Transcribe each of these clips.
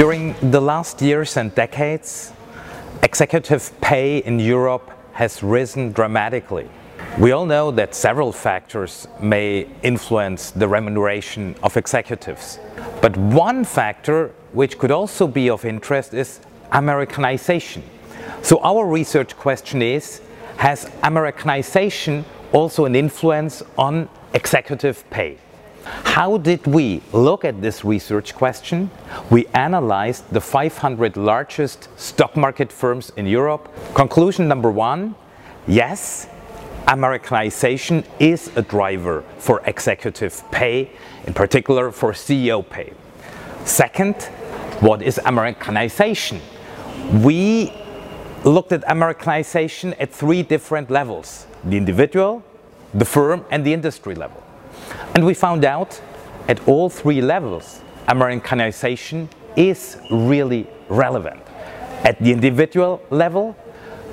During the last years and decades, executive pay in Europe has risen dramatically. We all know that several factors may influence the remuneration of executives. But one factor which could also be of interest is Americanization. So our research question is, has Americanization also an influence on executive pay? How did we look at this research question? We analyzed the 500 largest stock market firms in Europe. Conclusion number one, yes, Americanization is a driver for executive pay, in particular for CEO pay. Second, what is Americanization? We looked at Americanization at three different levels, the individual, the firm and the industry level. And we found out at all three levels, Americanization is really relevant. At the individual level,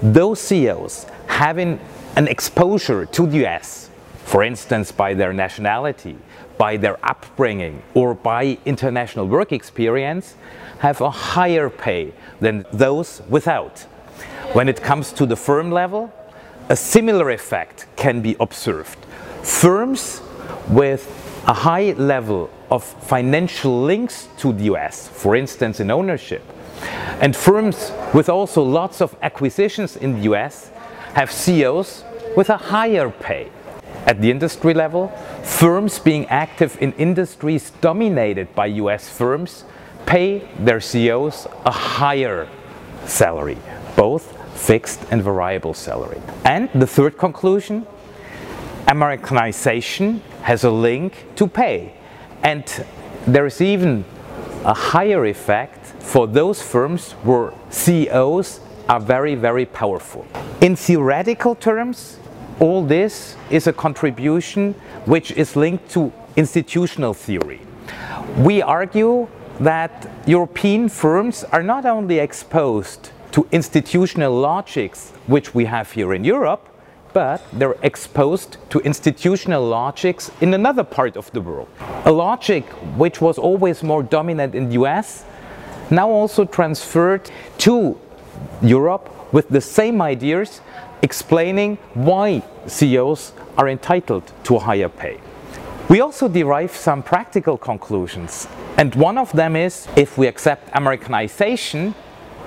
those CEOs having an exposure to the US, for instance by their nationality, by their upbringing or by international work experience, have a higher pay than those without. When it comes to the firm level, a similar effect can be observed. Firms with a high level of financial links to the US, for instance in ownership, and firms with also lots of acquisitions in the US have CEOs with a higher pay. At the industry level, firms being active in industries dominated by US firms pay their CEOs a higher salary, both fixed and variable salary. And the third conclusion, Americanization has a link to pay. And there is even a higher effect for those firms where CEOs are very, very powerful. In theoretical terms, all this is a contribution which is linked to institutional theory. We argue that European firms are not only exposed to institutional logics which we have here in Europe, but they're exposed to institutional logics in another part of the world. A logic which was always more dominant in the US, now also transferred to Europe with the same ideas explaining why CEOs are entitled to a higher pay. We also derive some practical conclusions and one of them is if we accept Americanization,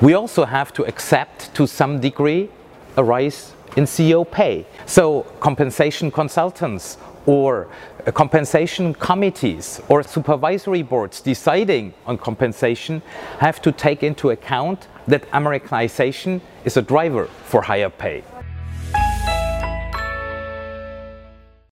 we also have to accept to some degree a rise in CEO pay. So compensation consultants or uh, compensation committees or supervisory boards deciding on compensation have to take into account that Americanization is a driver for higher pay.